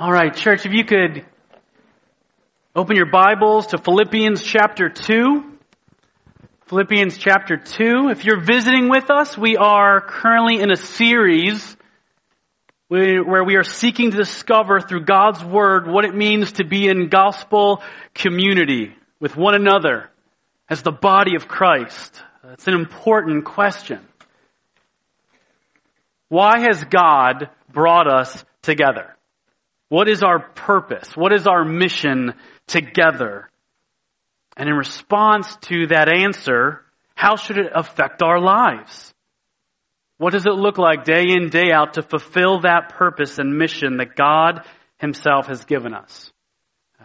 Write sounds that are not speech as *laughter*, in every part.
All right, church, if you could open your Bibles to Philippians chapter 2. Philippians chapter 2. If you're visiting with us, we are currently in a series where we are seeking to discover through God's Word what it means to be in gospel community with one another as the body of Christ. It's an important question. Why has God brought us together? What is our purpose? What is our mission together? And in response to that answer, how should it affect our lives? What does it look like day in, day out to fulfill that purpose and mission that God Himself has given us?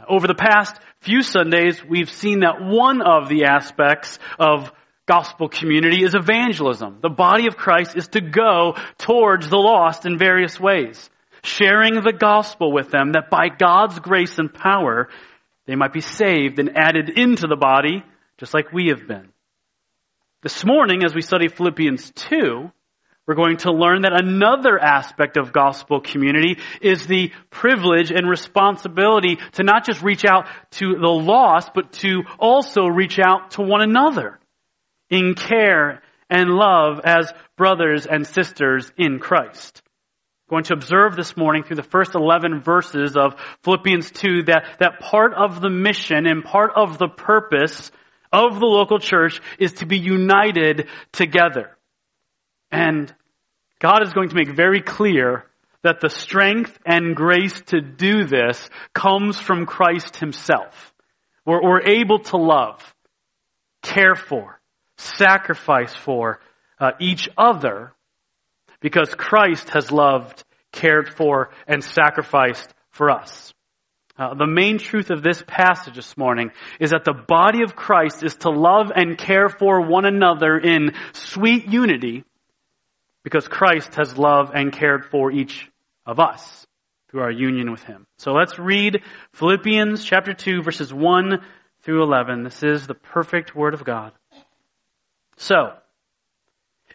Over the past few Sundays, we've seen that one of the aspects of gospel community is evangelism. The body of Christ is to go towards the lost in various ways, sharing the gospel with them that by God's grace and power, they might be saved and added into the body, just like we have been. This morning, as we study Philippians 2, we're going to learn that another aspect of gospel community is the privilege and responsibility to not just reach out to the lost, but to also reach out to one another in care and love as brothers and sisters in Christ. Going to observe this morning through the first 11 verses of Philippians 2 that, that part of the mission and part of the purpose of the local church is to be united together. And God is going to make very clear that the strength and grace to do this comes from Christ himself. We're, we're able to love, care for, sacrifice for uh, each other because Christ has loved, cared for, and sacrificed for us. Uh, the main truth of this passage this morning is that the body of Christ is to love and care for one another in sweet unity because Christ has loved and cared for each of us through our union with Him. So let's read Philippians chapter 2 verses 1 through 11. This is the perfect Word of God. So,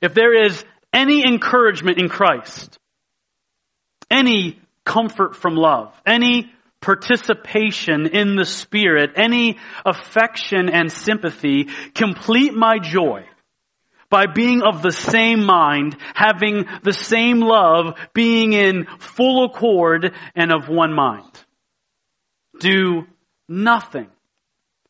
if there is any encouragement in Christ, any comfort from love, any participation in the Spirit, any affection and sympathy, complete my joy by being of the same mind, having the same love, being in full accord and of one mind. Do nothing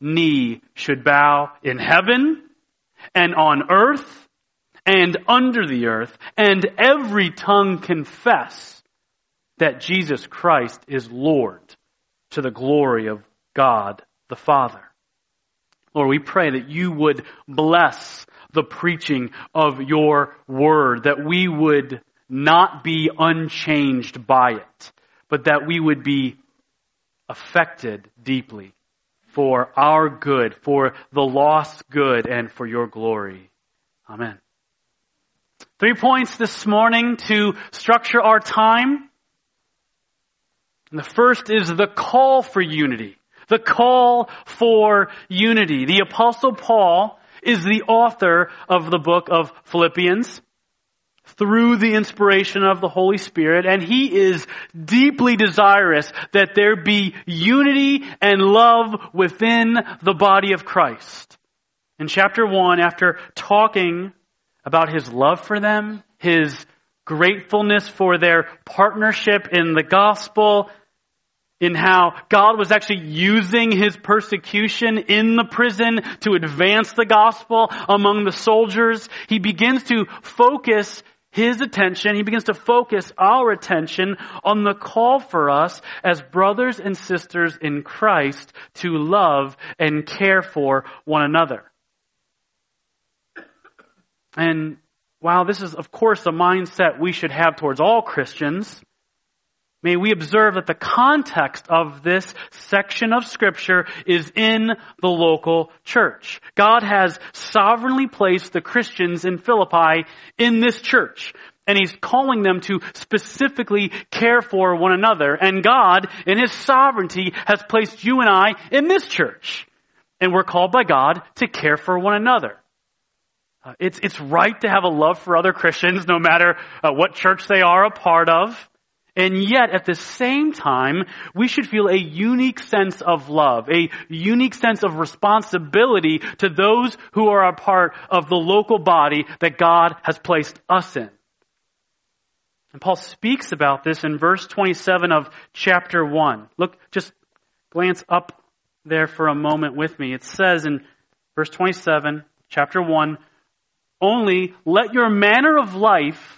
knee should bow in heaven and on earth and under the earth, and every tongue confess that Jesus Christ is Lord to the glory of God the Father. Lord, we pray that you would bless the preaching of your word, that we would not be unchanged by it, but that we would be affected deeply for our good, for the lost good, and for your glory. Amen. Three points this morning to structure our time. And the first is the call for unity. The call for unity. The apostle Paul is the author of the book of Philippians through the inspiration of the Holy Spirit, and He is deeply desirous that there be unity and love within the body of Christ. In chapter 1, after talking about His love for them, His gratefulness for their partnership in the gospel, in how God was actually using his persecution in the prison to advance the gospel among the soldiers. He begins to focus his attention, he begins to focus our attention on the call for us as brothers and sisters in Christ to love and care for one another. And while this is, of course, a mindset we should have towards all Christians, May we observe that the context of this section of scripture is in the local church. God has sovereignly placed the Christians in Philippi in this church. And He's calling them to specifically care for one another. And God, in His sovereignty, has placed you and I in this church. And we're called by God to care for one another. Uh, it's, it's right to have a love for other Christians, no matter uh, what church they are a part of. And yet, at the same time, we should feel a unique sense of love, a unique sense of responsibility to those who are a part of the local body that God has placed us in. And Paul speaks about this in verse 27 of chapter 1. Look, just glance up there for a moment with me. It says in verse 27, chapter 1, only let your manner of life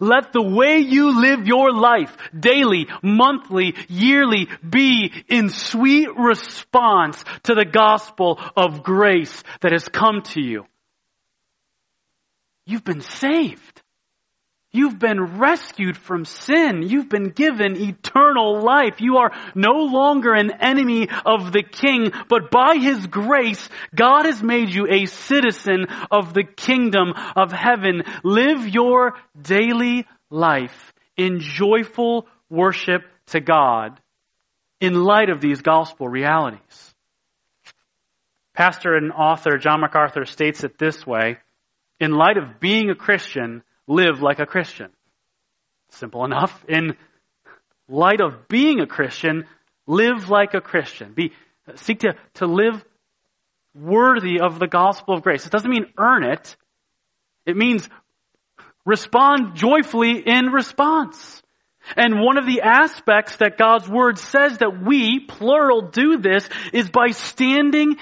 Let the way you live your life daily, monthly, yearly be in sweet response to the gospel of grace that has come to you. You've been saved. You've been rescued from sin. You've been given eternal life. You are no longer an enemy of the king, but by his grace, God has made you a citizen of the kingdom of heaven. Live your daily life in joyful worship to God in light of these gospel realities. Pastor and author John MacArthur states it this way, in light of being a Christian, live like a Christian. Simple enough. In light of being a Christian, live like a Christian. Be, seek to, to live worthy of the gospel of grace. It doesn't mean earn it. It means respond joyfully in response. And one of the aspects that God's Word says that we, plural, do this is by standing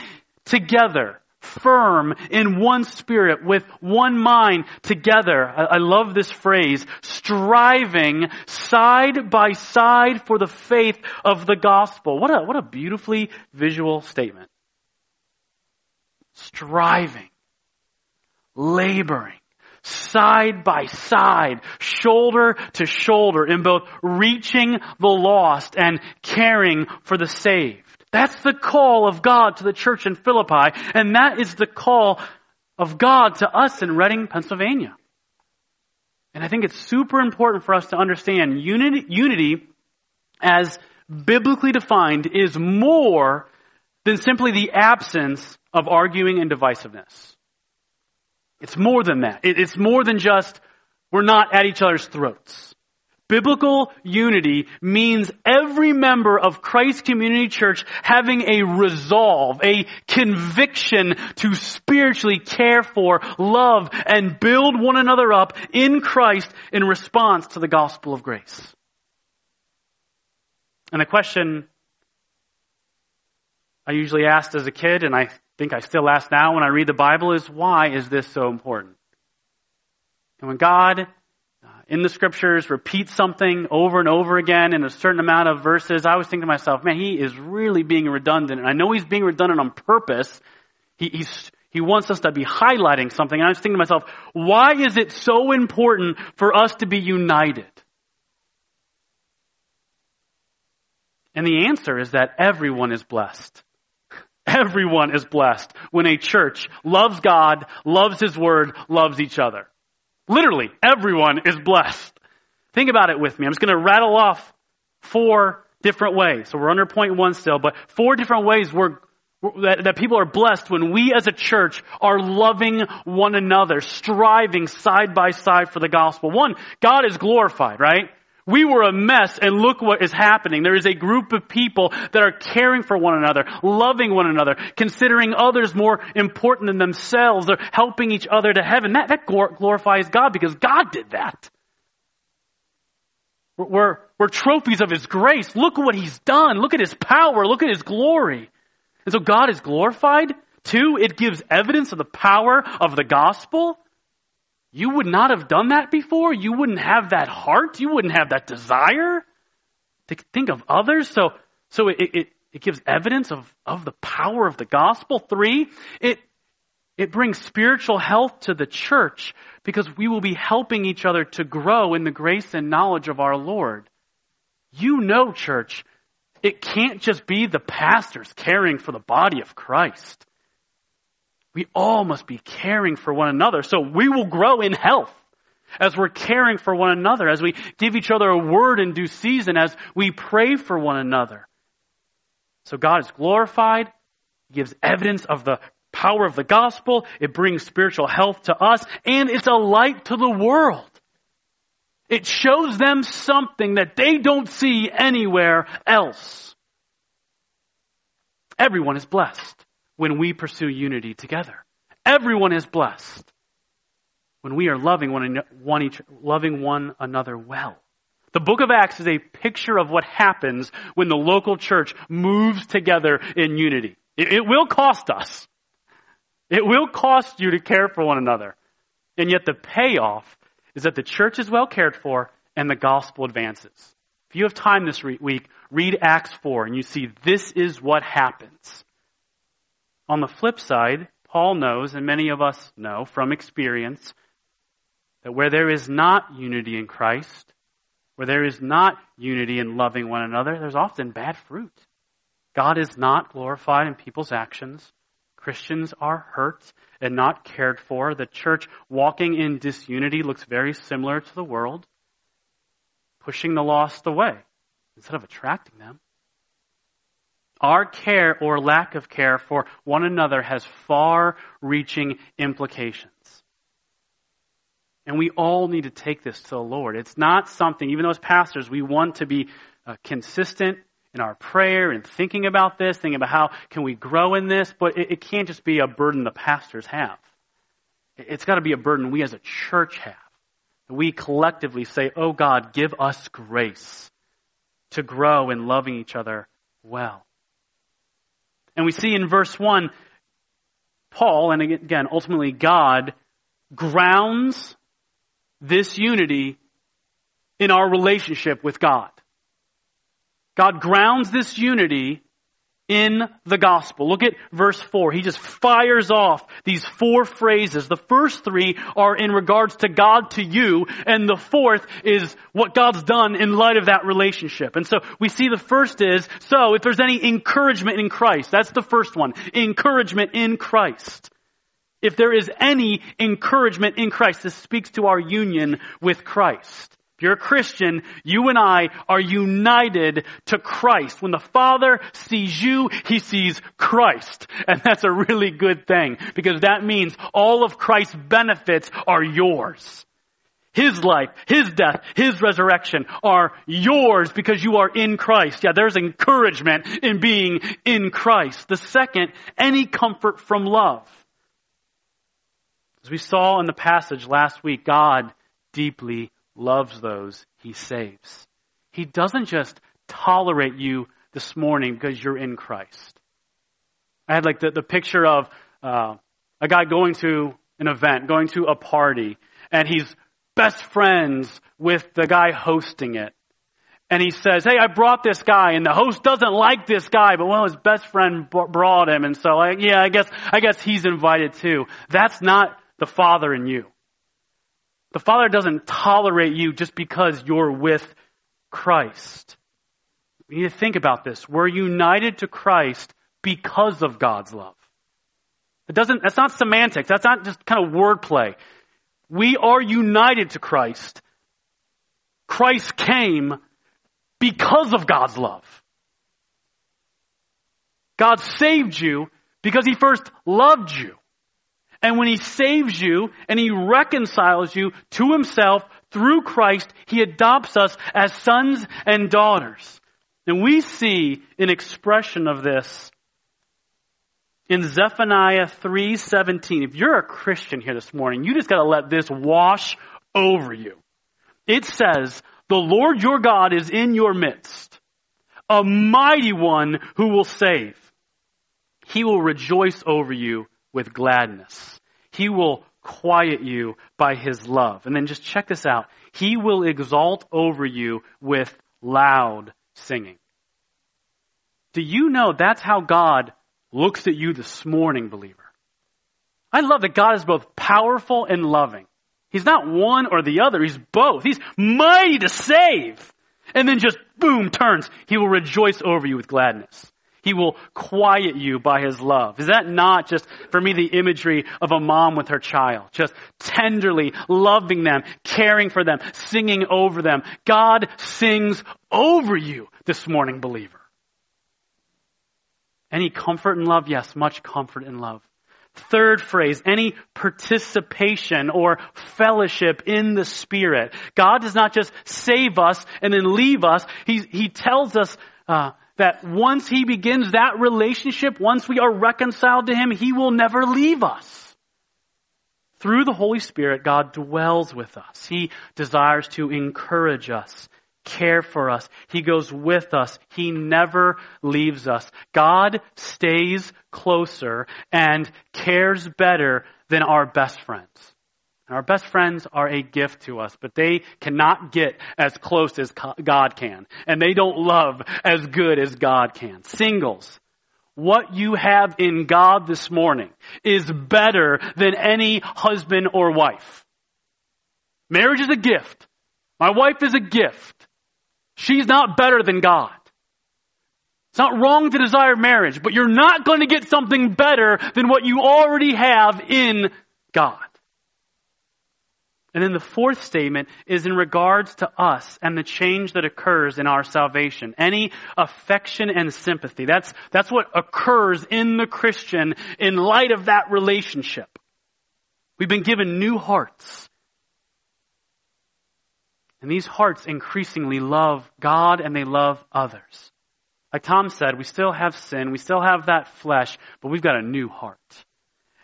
together firm in one spirit with one mind together. I, I love this phrase, striving side by side for the faith of the gospel. What a, what a beautifully visual statement. Striving, laboring, side by side, shoulder to shoulder in both reaching the lost and caring for the saved. That's the call of God to the church in Philippi, and that is the call of God to us in Reading, Pennsylvania. And I think it's super important for us to understand unity, unity as biblically defined is more than simply the absence of arguing and divisiveness. It's more than that. It's more than just we're not at each other's throats. Biblical unity means every member of Christ Community Church having a resolve, a conviction to spiritually care for, love, and build one another up in Christ in response to the gospel of grace. And the question I usually asked as a kid, and I think I still ask now when I read the Bible, is why is this so important? And when God in the scriptures repeats something over and over again in a certain amount of verses, I was thinking to myself, man, he is really being redundant. And I know he's being redundant on purpose. He, he wants us to be highlighting something. And I was thinking to myself, why is it so important for us to be united? And the answer is that everyone is blessed. Everyone is blessed when a church loves God, loves His Word, loves each other. Literally, everyone is blessed. Think about it with me. I'm just going to rattle off four different ways. So we're under point one still, but four different ways where, that, that people are blessed when we as a church are loving one another, striving side by side for the gospel. One, God is glorified, right? We were a mess and look what is happening. There is a group of people that are caring for one another, loving one another, considering others more important than themselves. They're helping each other to heaven. That, that glorifies God because God did that. We're, we're trophies of His grace. Look at what He's done. Look at His power. Look at His glory. And so God is glorified. Two, it gives evidence of the power of the gospel. You would not have done that before. You wouldn't have that heart. You wouldn't have that desire to think of others. So, so it, it, it gives evidence of, of the power of the gospel. Three, it, it brings spiritual health to the church because we will be helping each other to grow in the grace and knowledge of our Lord. You know, church, it can't just be the pastors caring for the body of Christ. We all must be caring for one another. So we will grow in health as we're caring for one another, as we give each other a word in due season, as we pray for one another. So God is glorified. He gives evidence of the power of the gospel. It brings spiritual health to us and it's a light to the world. It shows them something that they don't see anywhere else. Everyone is blessed when we pursue unity together. Everyone is blessed when we are loving one, one each, loving one another well. The book of Acts is a picture of what happens when the local church moves together in unity. It, it will cost us. It will cost you to care for one another. And yet the payoff is that the church is well cared for and the gospel advances. If you have time this week, read Acts 4 and you see this is what happens. On the flip side, Paul knows, and many of us know from experience, that where there is not unity in Christ, where there is not unity in loving one another, there's often bad fruit. God is not glorified in people's actions. Christians are hurt and not cared for. The church walking in disunity looks very similar to the world, pushing the lost away instead of attracting them. Our care or lack of care for one another has far reaching implications. And we all need to take this to the Lord. It's not something, even though as pastors, we want to be uh, consistent in our prayer and thinking about this, thinking about how can we grow in this, but it, it can't just be a burden the pastors have. It's got to be a burden we as a church have. We collectively say, Oh God, give us grace to grow in loving each other well. And we see in verse 1, Paul, and again, ultimately God, grounds this unity in our relationship with God. God grounds this unity in the gospel. Look at verse 4. He just fires off these four phrases. The first three are in regards to God to you, and the fourth is what God's done in light of that relationship. And so we see the first is, so if there's any encouragement in Christ, that's the first one. Encouragement in Christ. If there is any encouragement in Christ, this speaks to our union with Christ you're a Christian, you and I are united to Christ. When the Father sees you, He sees Christ. And that's a really good thing because that means all of Christ's benefits are yours. His life, His death, His resurrection are yours because you are in Christ. Yeah, there's encouragement in being in Christ. The second, any comfort from love. As we saw in the passage last week, God deeply loves those he saves. He doesn't just tolerate you this morning because you're in Christ. I had like the, the picture of uh, a guy going to an event, going to a party, and he's best friends with the guy hosting it. And he says, Hey, I brought this guy, and the host doesn't like this guy, but well, his best friend brought him, and so, yeah, I guess, I guess he's invited too. That's not the Father in you. The Father doesn't tolerate you just because you're with Christ. We need to think about this. We're united to Christ because of God's love. It doesn't, that's not semantics. That's not just kind of wordplay. We are united to Christ. Christ came because of God's love. God saved you because He first loved you. And when He saves you and He reconciles you to Himself through Christ, He adopts us as sons and daughters. And we see an expression of this in Zephaniah 3:17. If you're a Christian here this morning, you just got to let this wash over you. It says, "The Lord your God is in your midst, a mighty one who will save. He will rejoice over you with gladness. He will quiet you by his love." And then just check this out. He will exalt over you with loud singing. Do you know that's how God looks at you this morning, believer? I love that God is both powerful and loving. He's not one or the other. He's both. He's mighty to save. And then just boom, turns. He will rejoice over you with gladness. He will quiet you by his love. Is that not just, for me, the imagery of a mom with her child? Just tenderly loving them, caring for them, singing over them. God sings over you this morning, believer. Any comfort and love? Yes, much comfort and love. Third phrase, any participation or fellowship in the Spirit. God does not just save us and then leave us. He, he tells us uh, that once He begins that relationship, once we are reconciled to Him, He will never leave us. Through the Holy Spirit, God dwells with us. He desires to encourage us care for us. He goes with us. He never leaves us. God stays closer and cares better than our best friends. Our best friends are a gift to us, but they cannot get as close as God can. And they don't love as good as God can. Singles, what you have in God this morning is better than any husband or wife. Marriage is a gift. My wife is a gift. She's not better than God. It's not wrong to desire marriage, but you're not going to get something better than what you already have in God. And then the fourth statement is in regards to us and the change that occurs in our salvation. Any affection and sympathy. That's, that's what occurs in the Christian in light of that relationship. We've been given new hearts. And these hearts increasingly love God and they love others. Like Tom said, we still have sin, we still have that flesh, but we've got a new heart.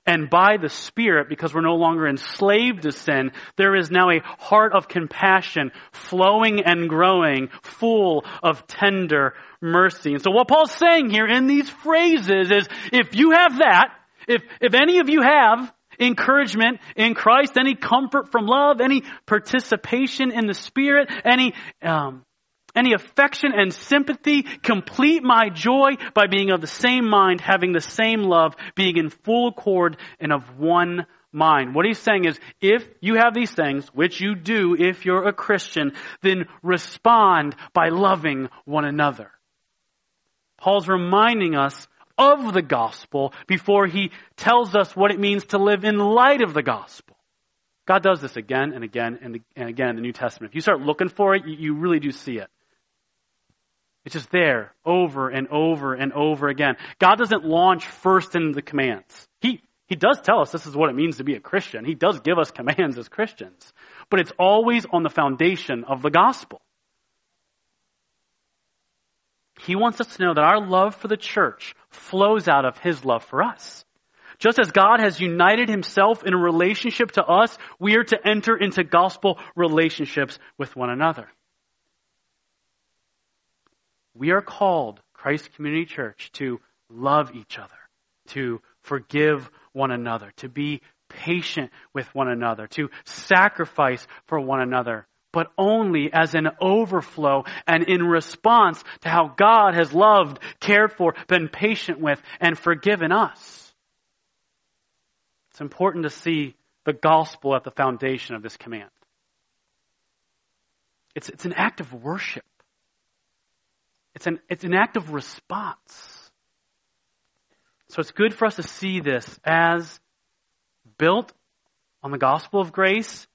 And by the Spirit, because we're no longer enslaved to sin, there is now a heart of compassion flowing and growing, full of tender mercy. And so what Paul's saying here in these phrases is, if you have that, if, if any of you have encouragement in Christ, any comfort from love, any participation in the Spirit, any, um, any affection and sympathy, complete my joy by being of the same mind, having the same love, being in full accord and of one mind. What he's saying is, if you have these things, which you do if you're a Christian, then respond by loving one another. Paul's reminding us of the gospel before he tells us what it means to live in light of the gospel. God does this again and again and, again in the New Testament. If you start looking for it, you really do see it. It's just there over and over and over again. God doesn't launch first in the commands. He, he does tell us this is what it means to be a Christian. He does give us commands as Christians. But it's always on the foundation of the gospel. He wants us to know that our love for the church flows out of His love for us. Just as God has united Himself in a relationship to us, we are to enter into gospel relationships with one another. We are called, Christ Community Church, to love each other, to forgive one another, to be patient with one another, to sacrifice for one another, but only as an overflow and in response to how God has loved, cared for, been patient with, and forgiven us. It's important to see the gospel at the foundation of this command. It's, it's an act of worship. It's an, it's an act of response. So it's good for us to see this as built on the gospel of grace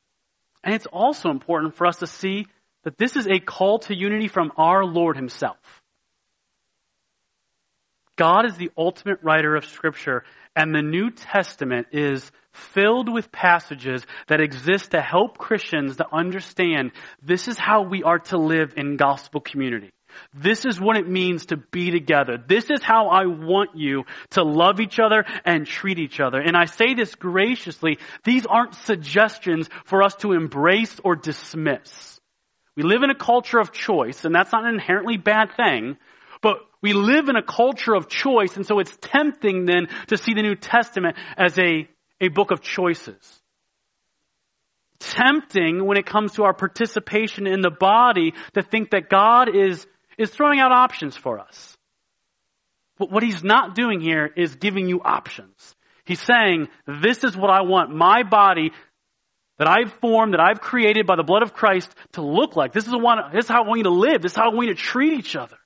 and it's also important for us to see that this is a call to unity from our Lord Himself. God is the ultimate writer of Scripture, and the New Testament is filled with passages that exist to help Christians to understand this is how we are to live in gospel community. This is what it means to be together. This is how I want you to love each other and treat each other. And I say this graciously. These aren't suggestions for us to embrace or dismiss. We live in a culture of choice, and that's not an inherently bad thing, but we live in a culture of choice, and so it's tempting then to see the New Testament as a, a book of choices. Tempting when it comes to our participation in the body to think that God is is throwing out options for us. But what he's not doing here is giving you options. He's saying, this is what I want my body that I've formed, that I've created by the blood of Christ to look like. This is, what, this is how I want you to live. This is how I want you to treat each other.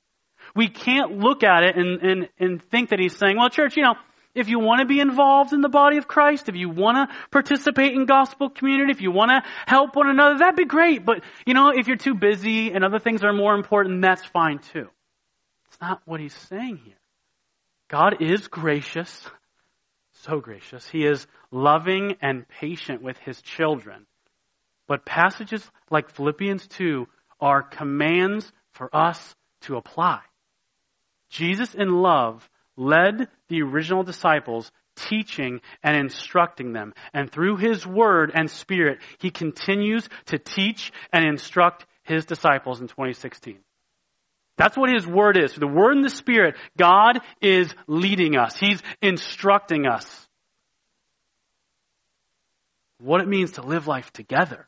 We can't look at it and, and, and think that he's saying, well, church, you know, if you want to be involved in the body of Christ, if you want to participate in gospel community, if you want to help one another, that'd be great. But, you know, if you're too busy and other things are more important, that's fine too. It's not what he's saying here. God is gracious, so gracious. He is loving and patient with his children. But passages like Philippians 2 are commands for us to apply. Jesus in love led the original disciples teaching and instructing them. And through his word and spirit, he continues to teach and instruct his disciples in 2016. That's what his word is. the word and the spirit, God is leading us. He's instructing us. What it means to live life together.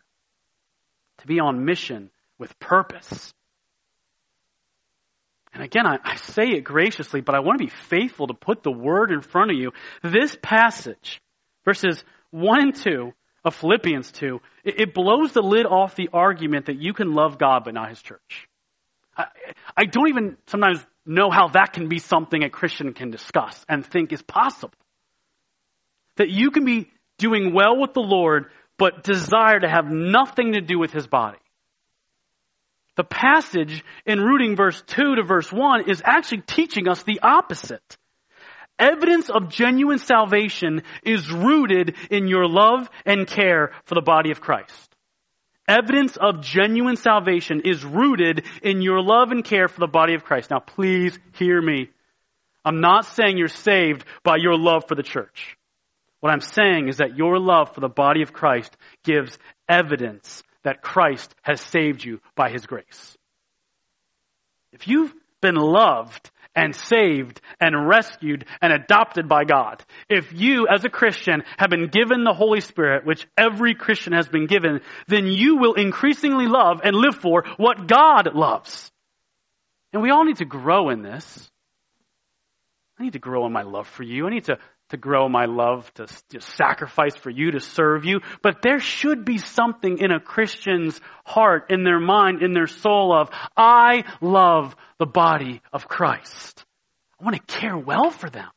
To be on mission with purpose. And again, I, I, say it graciously, but I want to be faithful to put the word in front of you. This passage, verses 1 and 2 of Philippians 2, it, it blows the lid off the argument that you can love God but not His church. I, I don't even sometimes know how that can be something a Christian can discuss and think is possible. That you can be doing well with the Lord, but desire to have nothing to do with His body. The passage in rooting verse 2 to verse 1 is actually teaching us the opposite. Evidence of genuine salvation is rooted in your love and care for the body of Christ. Evidence of genuine salvation is rooted in your love and care for the body of Christ. Now please hear me. I'm not saying you're saved by your love for the church. What I'm saying is that your love for the body of Christ gives evidence that Christ has saved you by His grace. If you've been loved and saved and rescued and adopted by God, if you as a Christian have been given the Holy Spirit, which every Christian has been given, then you will increasingly love and live for what God loves. And we all need to grow in this. I need to grow in my love for you. I need to to grow my love, to, to, sacrifice for you, to serve you. But there should be something in a Christian's heart, in their mind, in their soul of, I love the body of Christ. I want to care well for them.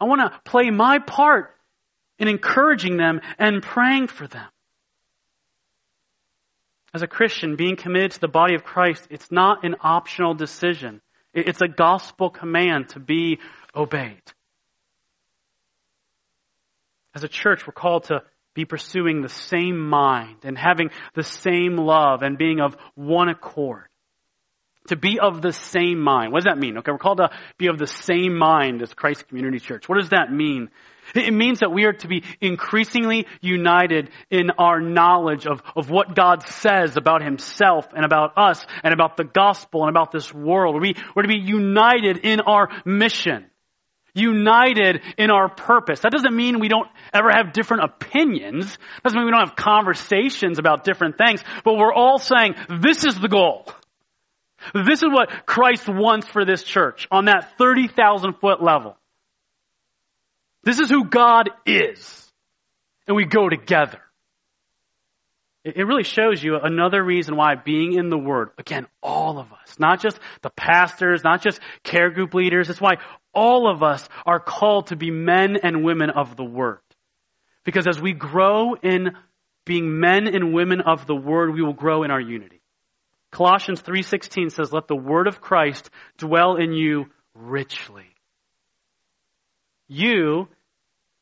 I want to play my part in encouraging them and praying for them. As a Christian, being committed to the body of Christ, it's not an optional decision. It's a gospel command to be obeyed. As a church, we're called to be pursuing the same mind and having the same love and being of one accord. To be of the same mind. What does that mean? Okay, we're called to be of the same mind as Christ Community Church. What does that mean? It means that we are to be increasingly united in our knowledge of, of what God says about Himself and about us and about the gospel and about this world. We, we're to be united in our mission united in our purpose. That doesn't mean we don't ever have different opinions. Doesn't mean we don't have conversations about different things, but we're all saying this is the goal. This is what Christ wants for this church on that 30,000 foot level. This is who God is. And we go together. It really shows you another reason why being in the Word, again, all of us, not just the pastors, not just care group leaders, it's why all of us are called to be men and women of the Word. Because as we grow in being men and women of the Word, we will grow in our unity. Colossians 3.16 says, Let the Word of Christ dwell in you richly. You,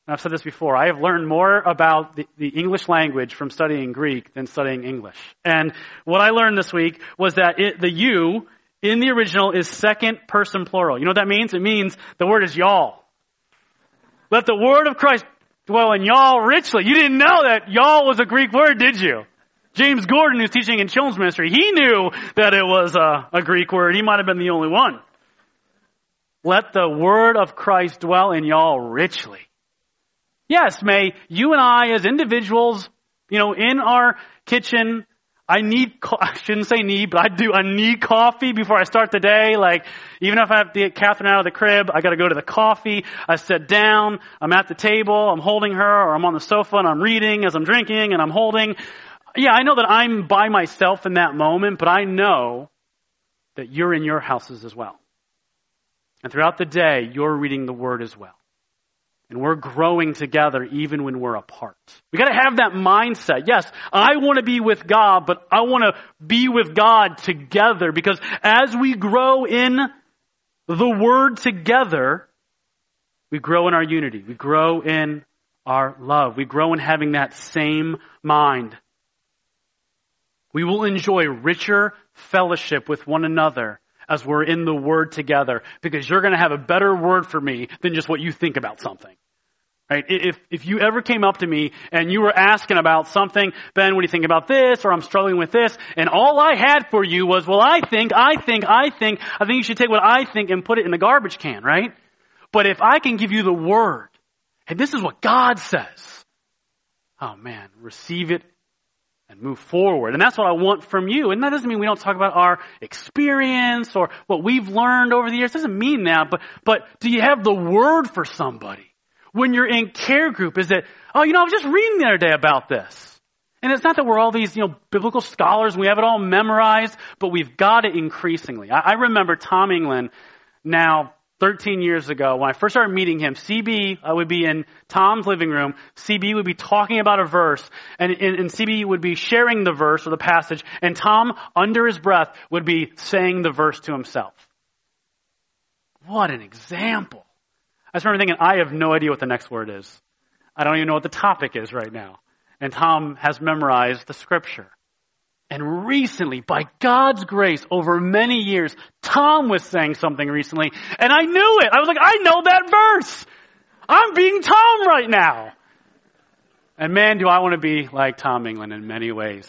I've said this before, I have learned more about the, the, English language from studying Greek than studying English. And what I learned this week was that it, the you in the original is second person plural. You know what that means? It means the word is y'all. Let the word of Christ dwell in y'all richly. You didn't know that y'all was a Greek word, did you? James Gordon, who's teaching in children's ministry, he knew that it was a, a Greek word. He might have been the only one. Let the word of Christ dwell in y'all richly. Yes, may you and I as individuals, you know, in our kitchen, I need, co- *laughs* I shouldn't say need, but I do, I need coffee before I start the day. Like, even if I have to get Catherine out of the crib, I gotta go to the coffee. I sit down, I'm at the table, I'm holding her, or I'm on the sofa and I'm reading as I'm drinking and I'm holding yeah, I know that I'm by myself in that moment, but I know that you're in your houses as well. And throughout the day, you're reading the Word as well. And we're growing together even when we're apart. We gotta have that mindset. Yes, I want to be with God, but I want to be with God together because as we grow in the Word together, we grow in our unity. We grow in our love. We grow in having that same mind. We will enjoy richer fellowship with one another as we're in the Word together because you're going to have a better word for me than just what you think about something. Right? If, if you ever came up to me and you were asking about something, Ben, what do you think about this? Or I'm struggling with this. And all I had for you was, well, I think, I think, I think, I think you should take what I think and put it in the garbage can, right? But if I can give you the word, and this is what God says, oh man, receive it and move forward. And that's what I want from you. And that doesn't mean we don't talk about our experience or what we've learned over the years. It doesn't mean that, but, but do you have the word for somebody? When you're in care group, is it, oh, you know, I was just reading the other day about this. And it's not that we're all these, you know, biblical scholars and we have it all memorized, but we've got it increasingly. I, I remember Tom England now 13 years ago, when I first started meeting him, CB uh, would be in Tom's living room. CB would be talking about a verse, and, and, and, CB would be sharing the verse or the passage, and Tom, under his breath, would be saying the verse to himself. What an example. I just remember thinking, I have no idea what the next word is. I don't even know what the topic is right now. And Tom has memorized the scripture. And recently, by God's grace, over many years, Tom was saying something recently, and I knew it. I was like, I know that verse. I'm being Tom right now. And man, do I want to be like Tom England in many ways.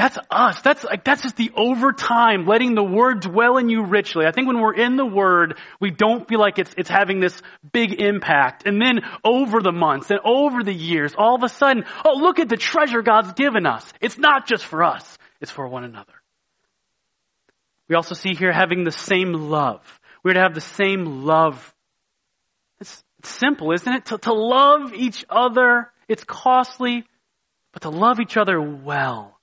That's us. That's like, that's just the overtime, letting the Word dwell in you richly. I think when we're in the Word, we don't feel like it's, it's having this big impact. And then over the months and over the years, all of a sudden, oh, look at the treasure God's given us. It's not just for us, it's for one another. We also see here having the same love. We're to have the same love. It's, it's simple, isn't it? To, to love each other, it's costly, but to love each other well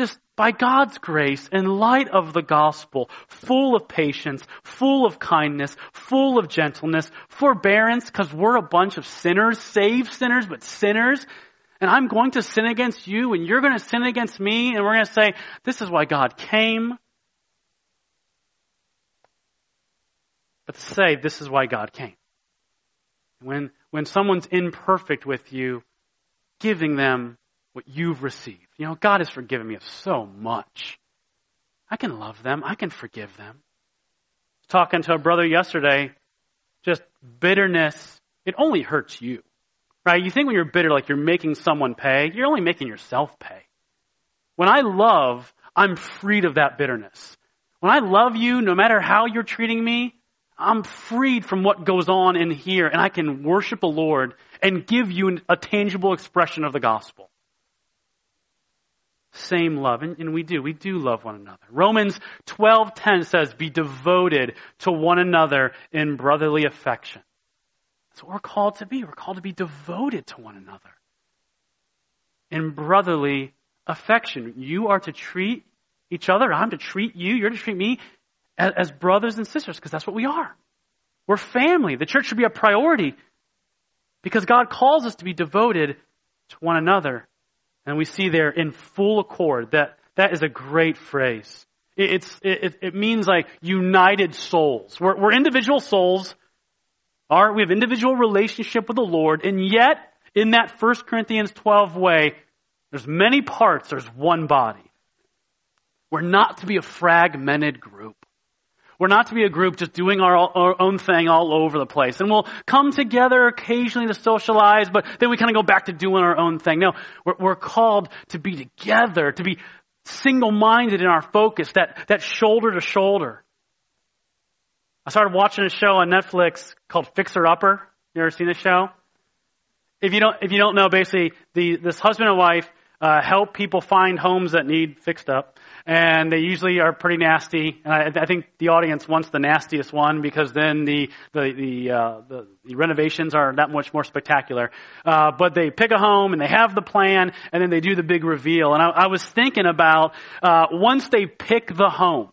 just by God's grace, in light of the gospel, full of patience, full of kindness, full of gentleness, forbearance, because we're a bunch of sinners, saved sinners, but sinners. And I'm going to sin against you, and you're going to sin against me, and we're going to say, this is why God came. But to say, this is why God came. When, when someone's imperfect with you, giving them what you've received. You know, God has forgiven me of so much. I can love them. I can forgive them. Talking to a brother yesterday, just bitterness, it only hurts you. Right? You think when you're bitter, like you're making someone pay, you're only making yourself pay. When I love, I'm freed of that bitterness. When I love you, no matter how you're treating me, I'm freed from what goes on in here and I can worship the Lord and give you a tangible expression of the gospel same love. And, and, we do. We do love one another. Romans 12:10 says, "Be devoted to one another in brotherly affection." That's what we're called to be. We're called to be devoted to one another in brotherly affection. You are to treat each other. I'm to treat you. You're to treat me as, as brothers and sisters because that's what we are. We're family. The church should be a priority because God calls us to be devoted to one another and we see there in full accord that that is a great phrase. It's, it, it means like united souls. We're, we're individual souls, Our, we have individual relationship with the Lord, and yet, in that 1 Corinthians 12 way, there's many parts, there's one body. We're not to be a fragmented group. We're not to be a group just doing our, our, own thing all over the place. And we'll come together occasionally to socialize, but then we kind of go back to doing our own thing. No, we're, we're called to be together, to be single-minded in our focus, that, that shoulder to shoulder. I started watching a show on Netflix called Fixer Upper. You ever seen this show? If you don't, if you don't know, basically, the, this husband and wife uh, help people find homes that need fixed up and they usually are pretty nasty. And I, I think the audience wants the nastiest one because then the the the, uh, the, the renovations are that much more spectacular. Uh, but they pick a home and they have the plan, and then they do the big reveal. And I, I was thinking about uh, once they pick the home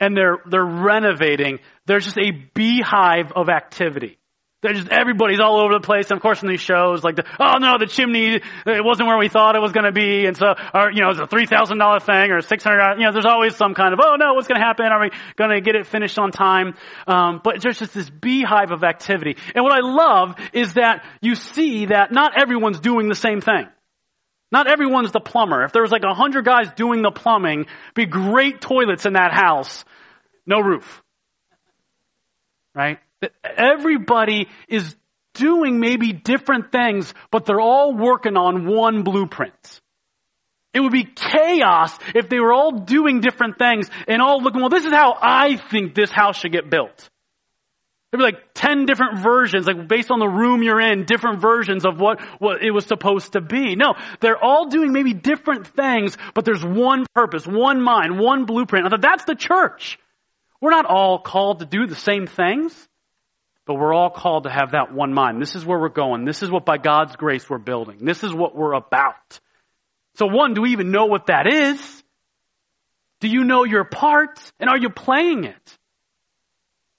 and they're they're renovating, there's just a beehive of activity. They're just, everybody's all over the place. And of course, in these shows, like, the, oh no, the chimney, it wasn't where we thought it was going to be. And so, or, you know, it's a $3,000 thing or 600 you know, there's always some kind of, oh no, what's going to happen? Are we going to get it finished on time? Um, but there's just this beehive of activity. And what I love is that you see that not everyone's doing the same thing. Not everyone's the plumber. If there was like a hundred guys doing the plumbing, be great toilets in that house, no roof. Right? That everybody is doing maybe different things, but they're all working on one blueprint. It would be chaos if they were all doing different things and all looking, well, this is how I think this house should get built. There'd be like 10 different versions, like based on the room you're in, different versions of what, what it was supposed to be. No, they're all doing maybe different things, but there's one purpose, one mind, one blueprint. That's the church. We're not all called to do the same things. But we're all called to have that one mind. This is where we're going. This is what by God's grace we're building. This is what we're about. So one, do we even know what that is? Do you know your part? And are you playing it?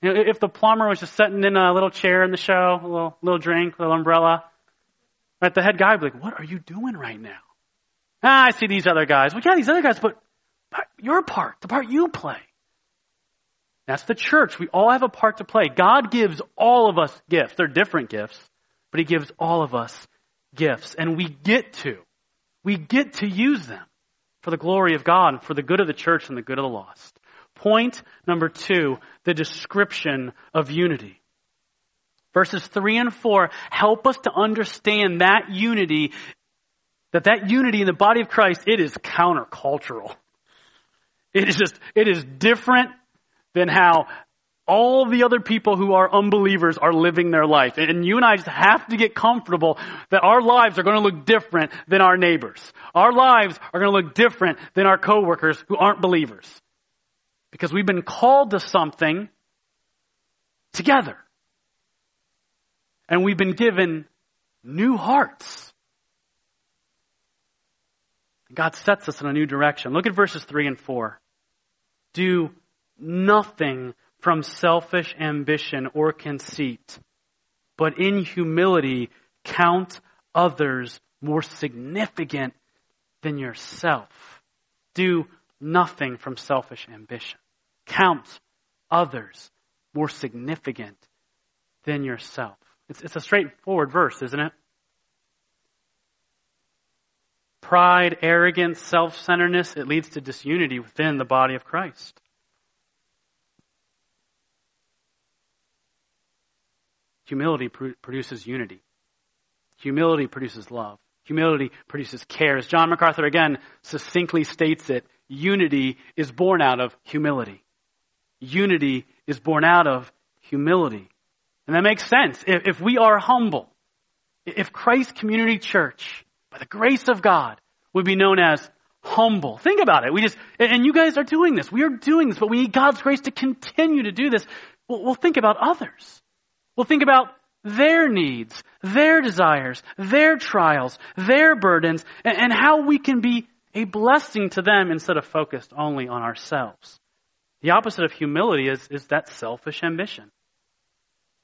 You know, if the plumber was just sitting in a little chair in the show, a little, little drink, a little umbrella, right, the head guy would be like, what are you doing right now? Ah, I see these other guys. Well, yeah, these other guys, but your part, the part you play. That's the church. We all have a part to play. God gives all of us gifts. They're different gifts, but He gives all of us gifts. And we get to. We get to use them for the glory of God and for the good of the church and the good of the lost. Point number two, the description of unity. Verses three and four help us to understand that unity, that that unity in the body of Christ, it is countercultural. It is just, it is different than how all the other people who are unbelievers are living their life. And you and I just have to get comfortable that our lives are going to look different than our neighbors. Our lives are going to look different than our coworkers who aren't believers. Because we've been called to something together. And we've been given new hearts. God sets us in a new direction. Look at verses 3 and 4. Do nothing from selfish ambition or conceit, but in humility count others more significant than yourself. Do nothing from selfish ambition. Count others more significant than yourself. It's, it's a straightforward verse, isn't it? Pride, arrogance, self-centeredness, it leads to disunity within the body of Christ. Humility produces unity. Humility produces love. Humility produces care. As John MacArthur again succinctly states it, unity is born out of humility. Unity is born out of humility. And that makes sense. If, if we are humble, if Christ Community Church, by the grace of God, would be known as humble. Think about it. We just, and you guys are doing this. We are doing this, but we need God's grace to continue to do this. Well, we'll think about others. We'll think about their needs, their desires, their trials, their burdens, and, and how we can be a blessing to them instead of focused only on ourselves. The opposite of humility is, is that selfish ambition.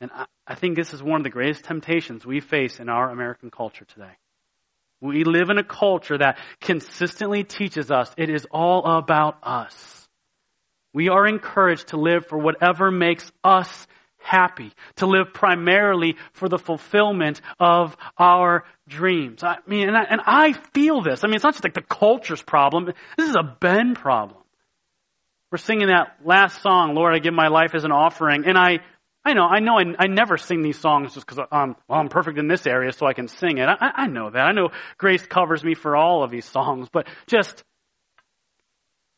And I, I think this is one of the greatest temptations we face in our American culture today. We live in a culture that consistently teaches us it is all about us. We are encouraged to live for whatever makes us happy, to live primarily for the fulfillment of our dreams. I mean, and I, and I feel this. I mean, it's not just like the culture's problem. This is a Ben problem. We're singing that last song, Lord, I give my life as an offering. And I, I know, I know I, I never sing these songs just because I'm, well, I'm perfect in this area so I can sing it. I, I know that. I know grace covers me for all of these songs, but just,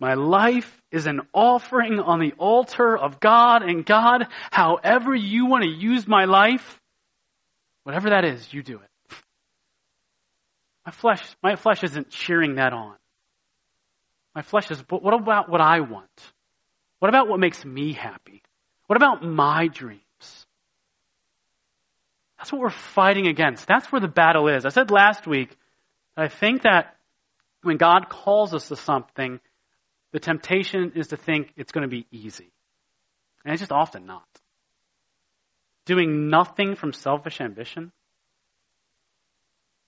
my life is an offering on the altar of God and God, however you want to use my life, whatever that is, you do it. *laughs* My flesh, my flesh isn't cheering that on. My flesh is, but what about what I want? What about what makes me happy? What about my dreams? That's what we're fighting against. That's where the battle is. I said last week, I think that when God calls us to something, the temptation is to think it's going to be easy. And it's just often not. Doing nothing from selfish ambition,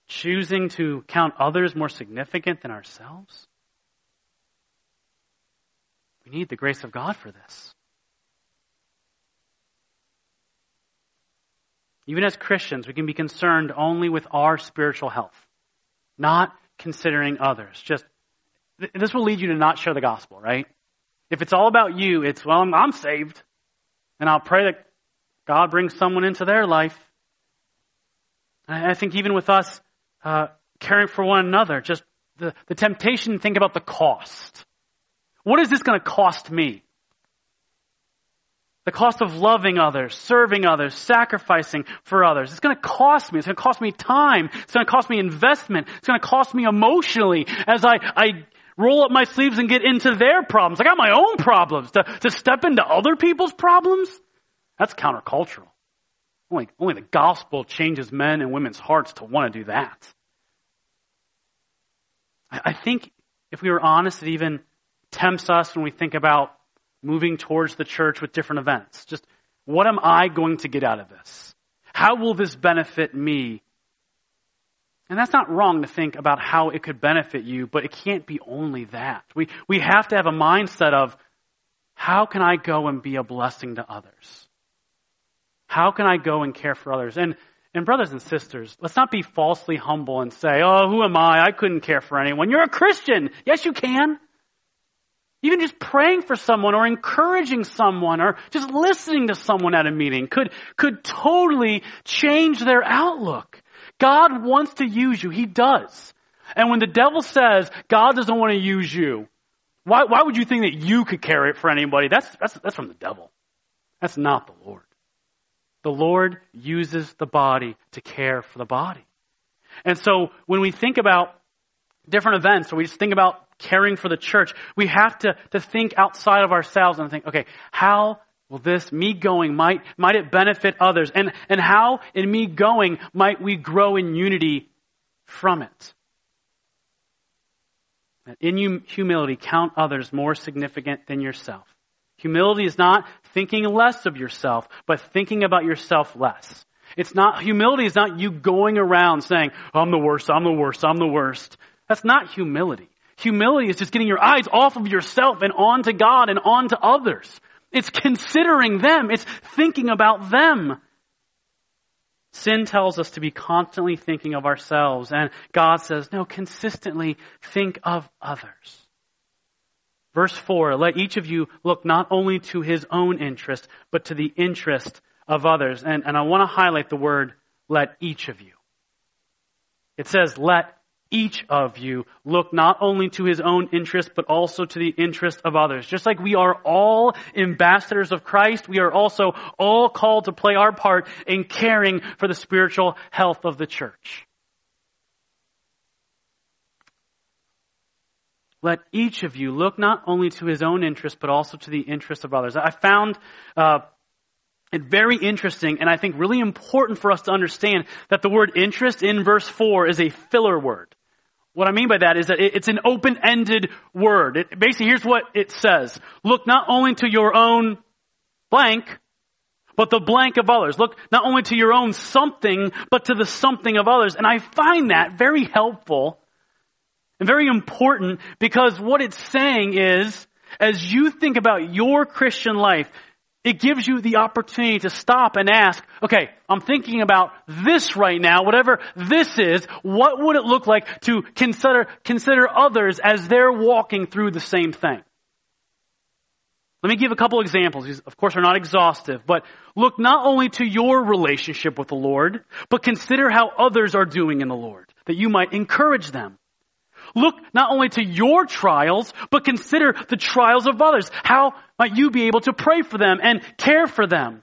choosing to count others more significant than ourselves. We need the grace of God for this. Even as Christians, we can be concerned only with our spiritual health, not considering others. Just this will lead you to not share the gospel, right? If it's all about you, it's, well, I'm, I'm saved. And I'll pray that God brings someone into their life. And I think even with us uh, caring for one another, just the, the temptation to think about the cost. What is this going to cost me? The cost of loving others, serving others, sacrificing for others. It's going to cost me. It's going to cost me time. It's going to cost me investment. It's going to cost me emotionally as I, I roll up my sleeves and get into their problems. I got my own problems. To, to step into other people's problems? That's countercultural. Only, only the gospel changes men and women's hearts to want to do that. I, I think if we were honest, it even tempts us when we think about moving towards the church with different events. Just what am I going to get out of this? How will this benefit me and that's not wrong to think about how it could benefit you, but it can't be only that. We, we have to have a mindset of how can I go and be a blessing to others? How can I go and care for others? And, and brothers and sisters, let's not be falsely humble and say, oh, who am I? I couldn't care for anyone. You're a Christian. Yes, you can. Even just praying for someone or encouraging someone or just listening to someone at a meeting could, could totally change their outlook. God wants to use you. He does. And when the devil says God doesn't want to use you, why, why would you think that you could carry it for anybody? That's, that's, that's from the devil. That's not the Lord. The Lord uses the body to care for the body. And so when we think about different events, or we just think about caring for the church, we have to, to think outside of ourselves and think, okay, how well, this, me going, might, might it benefit others? And, and how, in me going, might we grow in unity from it? In humility, count others more significant than yourself. Humility is not thinking less of yourself, but thinking about yourself less. It's not, humility is not you going around saying, I'm the worst, I'm the worst, I'm the worst. That's not humility. Humility is just getting your eyes off of yourself and onto God and onto others. It's considering them. It's thinking about them. Sin tells us to be constantly thinking of ourselves, and God says, no, consistently think of others. Verse 4 Let each of you look not only to his own interest, but to the interest of others. And, and I want to highlight the word, let each of you. It says, let each of you look not only to his own interest, but also to the interest of others. Just like we are all ambassadors of Christ, we are also all called to play our part in caring for the spiritual health of the church. Let each of you look not only to his own interest, but also to the interest of others. I found uh, it very interesting and I think really important for us to understand that the word interest in verse 4 is a filler word. What I mean by that is that it's an open-ended word. It, basically, here's what it says. Look not only to your own blank, but the blank of others. Look not only to your own something, but to the something of others. And I find that very helpful and very important because what it's saying is, as you think about your Christian life, it gives you the opportunity to stop and ask, okay, I'm thinking about this right now, whatever this is, what would it look like to consider, consider others as they're walking through the same thing? Let me give a couple examples. These, of course, are not exhaustive, but look not only to your relationship with the Lord, but consider how others are doing in the Lord, that you might encourage them. Look not only to your trials, but consider the trials of others. How might you be able to pray for them and care for them?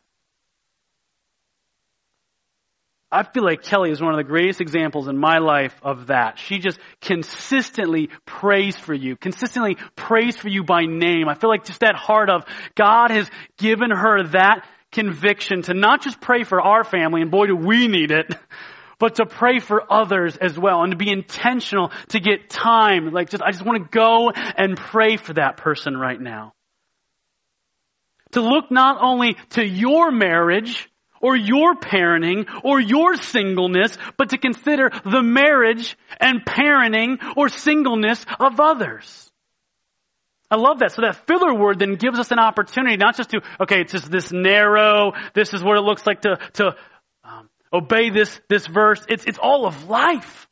I feel like Kelly is one of the greatest examples in my life of that. She just consistently prays for you, consistently prays for you by name. I feel like just that heart of God has given her that conviction to not just pray for our family, and boy do we need it, but to pray for others as well and to be intentional to get time. Like just, I just want to go and pray for that person right now. To look not only to your marriage or your parenting or your singleness, but to consider the marriage and parenting or singleness of others. I love that. So that filler word then gives us an opportunity not just to, okay, it's just this narrow, this is what it looks like to, to obey this, this verse. It's, it's all of life.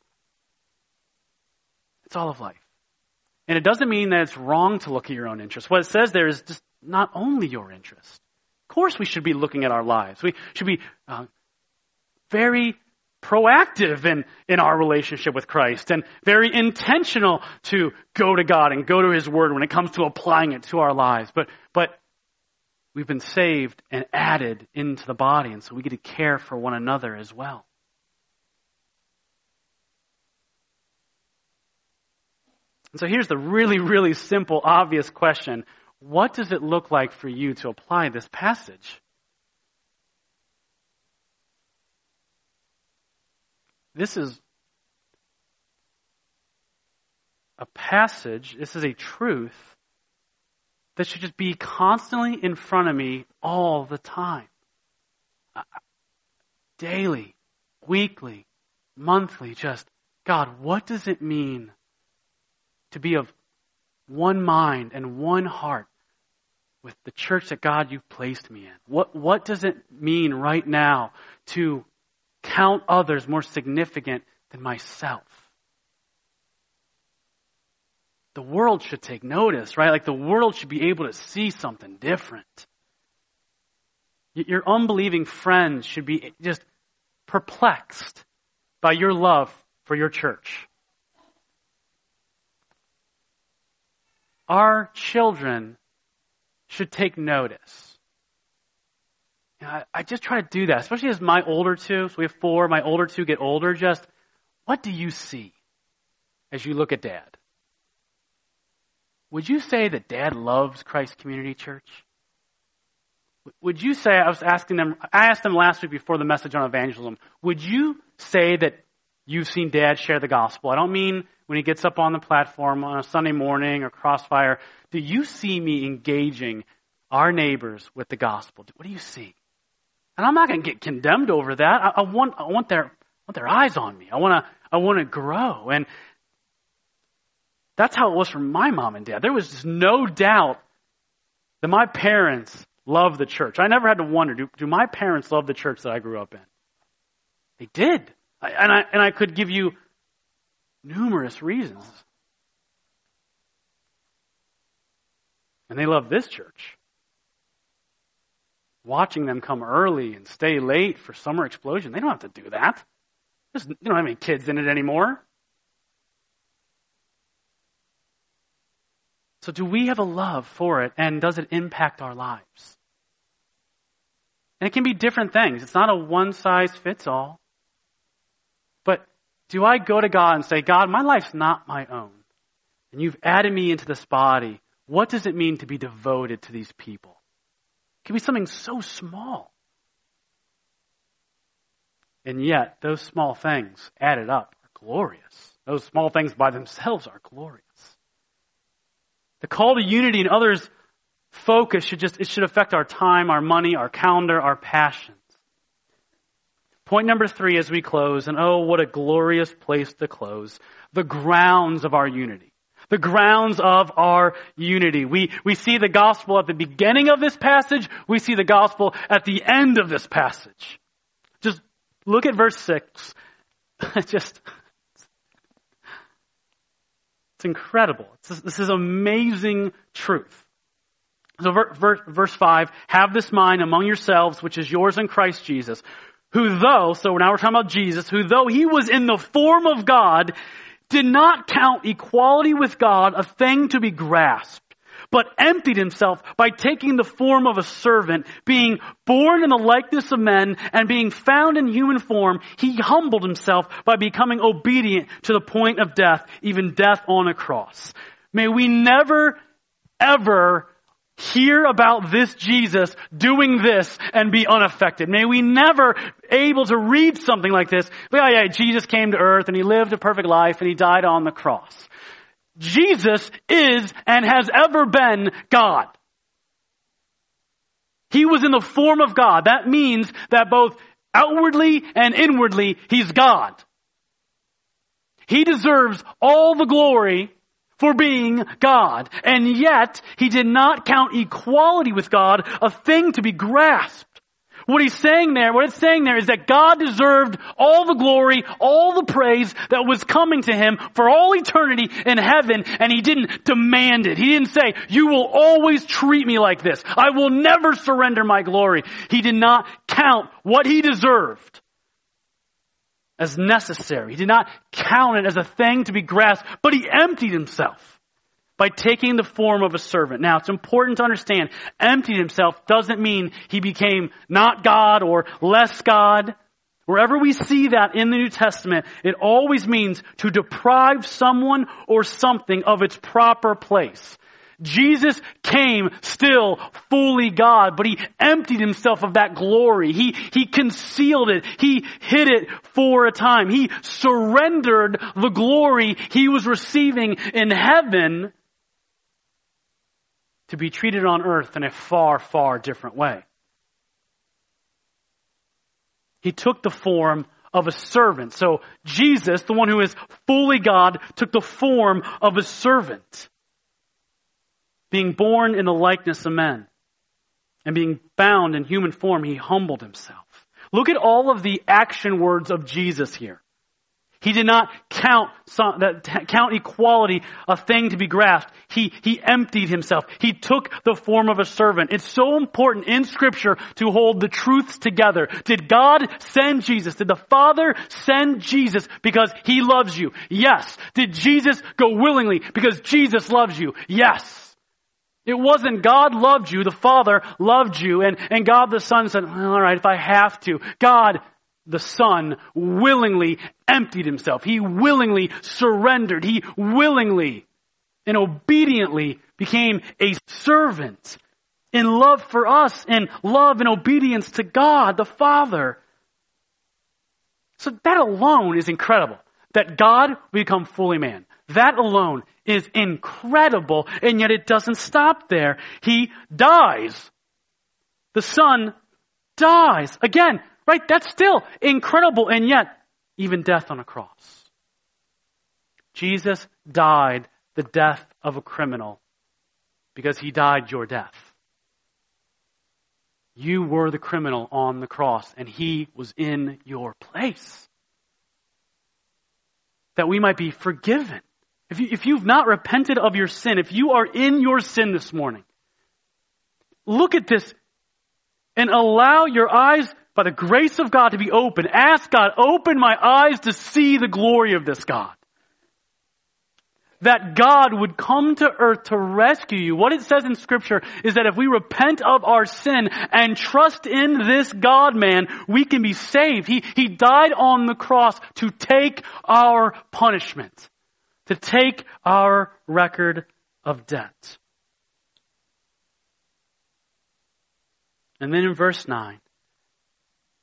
It's all of life. And it doesn't mean that it's wrong to look at your own interests. What it says there is just not only your interest. Of course, we should be looking at our lives. We should be uh, very proactive in, in our relationship with Christ and very intentional to go to God and go to His Word when it comes to applying it to our lives. But, but We've been saved and added into the body, and so we get to care for one another as well. And so here's the really, really simple, obvious question. What does it look like for you to apply this passage? This is a passage, this is a truth that should just be constantly in front of me all the time. Daily, weekly, monthly, just, God, what does it mean to be of one mind and one heart with the church that God you've placed me in? What, what does it mean right now to count others more significant than myself? The world should take notice, right? Like the world should be able to see something different. Your unbelieving friends should be just perplexed by your love for your church. Our children should take notice. I, I just try to do that, especially as my older two, so we have four, my older two get older, just what do you see as you look at dad? Would you say that dad loves Christ Community Church? Would you say, I was asking them, I asked them last week before the message on evangelism, would you say that you've seen dad share the gospel? I don't mean when he gets up on the platform on a Sunday morning or crossfire. Do you see me engaging our neighbors with the gospel? What do you see? And I'm not going to get condemned over that. I, I, want, I want their, I want their eyes on me. I want to, I want to grow. And that's how it was for my mom and dad. There was no doubt that my parents loved the church. I never had to wonder, do, do my parents love the church that I grew up in? They did. I, and, I, and I could give you numerous reasons. And they love this church. Watching them come early and stay late for summer explosion, they don't have to do that. There's, you don't have any kids in it anymore. So, do we have a love for it, and does it impact our lives? And it can be different things. It's not a one size fits all. But do I go to God and say, God, my life's not my own, and you've added me into this body. What does it mean to be devoted to these people? It can be something so small. And yet, those small things added up are glorious. Those small things by themselves are glorious. The call to unity and others' focus should just, it should affect our time, our money, our calendar, our passions. Point number three as we close, and oh, what a glorious place to close. The grounds of our unity. the grounds of our unity. We, we see the gospel at the beginning of this passage. We see the gospel at the end of this passage. Just look at verse 6. *laughs* just, it's incredible. It's, this is amazing truth. So verse, verse 5, have this mind among yourselves, which is yours in Christ Jesus, who though, so now we're talking about Jesus, who though he was in the form of God, did not count equality with God a thing to be grasped, but emptied himself by taking the form of a servant, being born in the likeness of men, and being found in human form, he humbled himself by becoming obedient to the point of death, even death on a cross. May we never, ever hear about this Jesus doing this and be unaffected. May we never able to read something like this. Oh yeah, Jesus came to earth and he lived a perfect life and he died on the cross. Jesus is and has ever been God. He was in the form of God. That means that both outwardly and inwardly, He's God. He deserves all the glory for being God. And yet, he did not count equality with God a thing to be grasped. What he's saying there, what it's saying there is that God deserved all the glory, all the praise that was coming to him for all eternity in heaven, and he didn't demand it. He didn't say, you will always treat me like this. I will never surrender my glory. He did not count what he deserved as necessary. He did not count it as a thing to be grasped, but he emptied himself by taking the form of a servant. Now, it's important to understand, emptied himself doesn't mean he became not God or less God. Wherever we see that in the New Testament, it always means to deprive someone or something of its proper place. Jesus came still fully God, but he emptied himself of that glory. He, he concealed it. He hid it for a time. He surrendered the glory he was receiving in heaven to be treated on earth in a far, far different way. He took the form of a servant. So Jesus, the one who is fully God, took the form of a servant being born in the likeness of men and being bound in human form, he humbled himself. Look at all of the action words of Jesus here. He did not count count equality a thing to be grasped. He, he emptied himself. He took the form of a servant. It's so important in scripture to hold the truths together. Did God send Jesus? Did the Father send Jesus because he loves you? Yes. Did Jesus go willingly because Jesus loves you? Yes. It wasn't God loved you, the Father loved you, and, and God the Son said, all right, if I have to. God the Son willingly emptied himself. He willingly surrendered. He willingly and obediently became a servant in love for us and love and obedience to God the Father. So that alone is incredible. That God become fully man. That alone is incredible, and yet it doesn't stop there. He dies. The Son dies. Again, right? That's still incredible, and yet, even death on a cross. Jesus died the death of a criminal because he died your death. You were the criminal on the cross, and he was in your place. That we might be forgiven if, you, if you've not repented of your sin, if you are in your sin this morning, look at this and allow your eyes by the grace of God to be open. Ask God, open my eyes to see the glory of this God. That God would come to earth to rescue you. What it says in scripture is that if we repent of our sin and trust in this God man, we can be saved. He, he died on the cross to take our punishment to take our record of debt. And then in verse 9,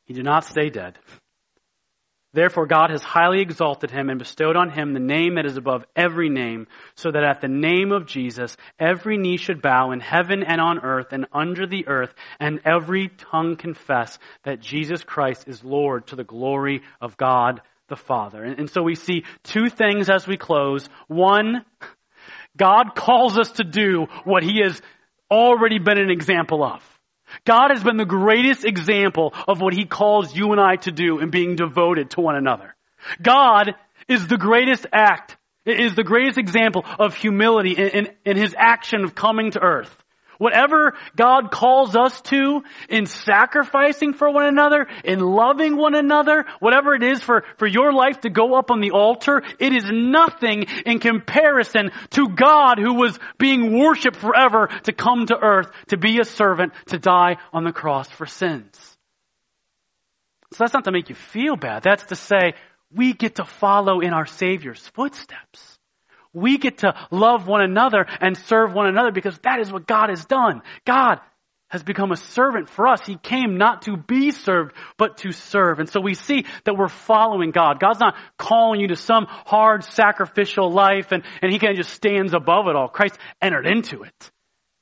he did not stay dead. Therefore, God has highly exalted him and bestowed on him the name that is above every name, so that at the name of Jesus, every knee should bow in heaven and on earth and under the earth, and every tongue confess that Jesus Christ is Lord to the glory of God the Father. And, and so we see two things as we close. One, God calls us to do what He has already been an example of. God has been the greatest example of what He calls you and I to do in being devoted to one another. God is the greatest act, is the greatest example of humility in, in, in His action of coming to earth. Whatever God calls us to in sacrificing for one another, in loving one another, whatever it is for, for your life to go up on the altar, it is nothing in comparison to God who was being worshiped forever to come to earth, to be a servant, to die on the cross for sins. So that's not to make you feel bad. That's to say, we get to follow in our Savior's footsteps. We get to love one another and serve one another because that is what God has done. God has become a servant for us. He came not to be served, but to serve. And so we see that we're following God. God's not calling you to some hard sacrificial life and, and He kind of just stands above it all. Christ entered into it.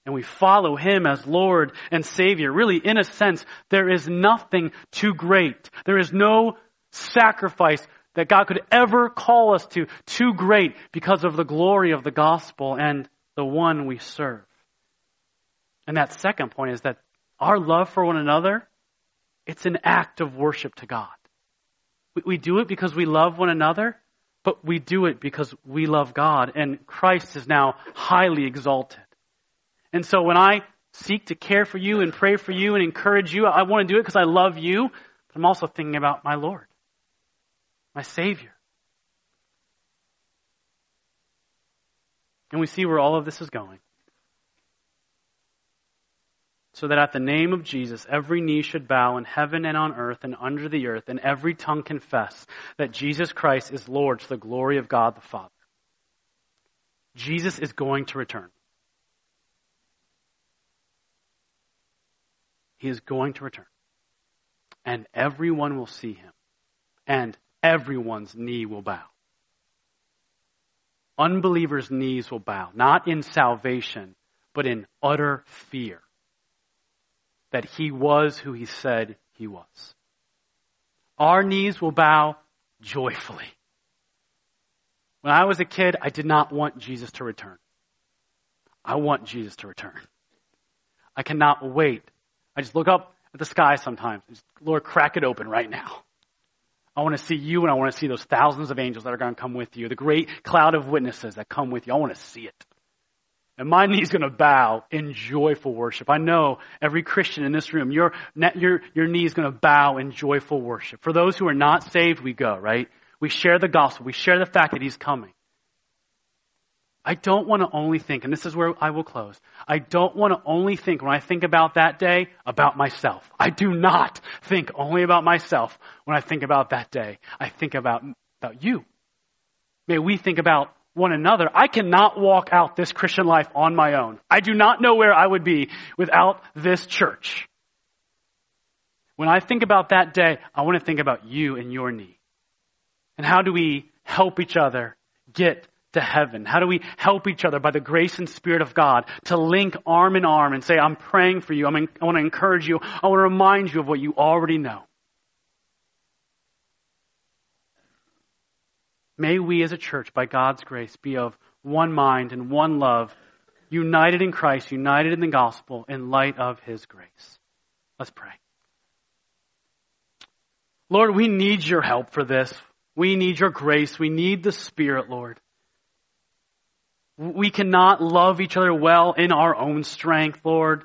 And we follow Him as Lord and Savior. Really, in a sense, there is nothing too great. There is no sacrifice that God could ever call us to too great because of the glory of the gospel and the one we serve. And that second point is that our love for one another, it's an act of worship to God. We, we do it because we love one another, but we do it because we love God and Christ is now highly exalted. And so when I seek to care for you and pray for you and encourage you, I want to do it because I love you, but I'm also thinking about my Lord my Savior. And we see where all of this is going. So that at the name of Jesus, every knee should bow in heaven and on earth and under the earth, and every tongue confess that Jesus Christ is Lord to the glory of God the Father. Jesus is going to return. He is going to return. And everyone will see him. And everyone's knee will bow. Unbelievers' knees will bow, not in salvation, but in utter fear that he was who he said he was. Our knees will bow joyfully. When I was a kid, I did not want Jesus to return. I want Jesus to return. I cannot wait. I just look up at the sky sometimes. Lord, crack it open right now. I want to see you and I want to see those thousands of angels that are going to come with you, the great cloud of witnesses that come with you. I want to see it. And my knee's going to bow in joyful worship. I know every Christian in this room, your, your, your knee is going to bow in joyful worship. For those who are not saved, we go, right? We share the gospel. We share the fact that he's coming. I don't want to only think, and this is where I will close. I don't want to only think when I think about that day about myself. I do not think only about myself when I think about that day. I think about, about you. May we think about one another. I cannot walk out this Christian life on my own. I do not know where I would be without this church. When I think about that day, I want to think about you and your need. And how do we help each other get to heaven? How do we help each other by the grace and Spirit of God to link arm in arm and say, I'm praying for you. I'm in, I want to encourage you. I want to remind you of what you already know. May we as a church, by God's grace, be of one mind and one love, united in Christ, united in the gospel, in light of His grace. Let's pray. Lord, we need your help for this. We need your grace. We need the Spirit, Lord. We cannot love each other well in our own strength, Lord.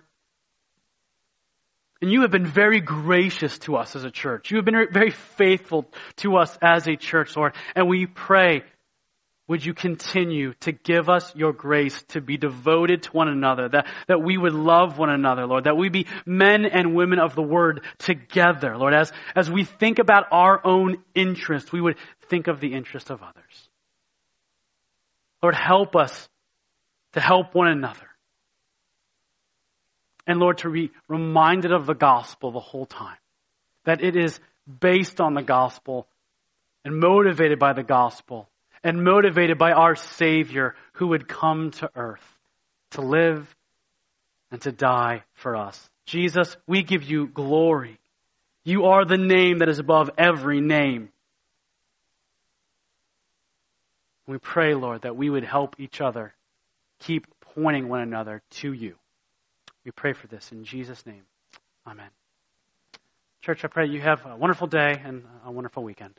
And you have been very gracious to us as a church. You have been very faithful to us as a church, Lord. And we pray, would you continue to give us your grace to be devoted to one another, that, that we would love one another, Lord, that we be men and women of the word together, Lord. As, as we think about our own interests, we would think of the interest of others. Lord, help us to help one another. And Lord, to be reminded of the gospel the whole time. That it is based on the gospel and motivated by the gospel and motivated by our Savior who would come to earth to live and to die for us. Jesus, we give you glory. You are the name that is above every name. We pray, Lord, that we would help each other keep pointing one another to you. We pray for this in Jesus' name. Amen. Church, I pray you have a wonderful day and a wonderful weekend.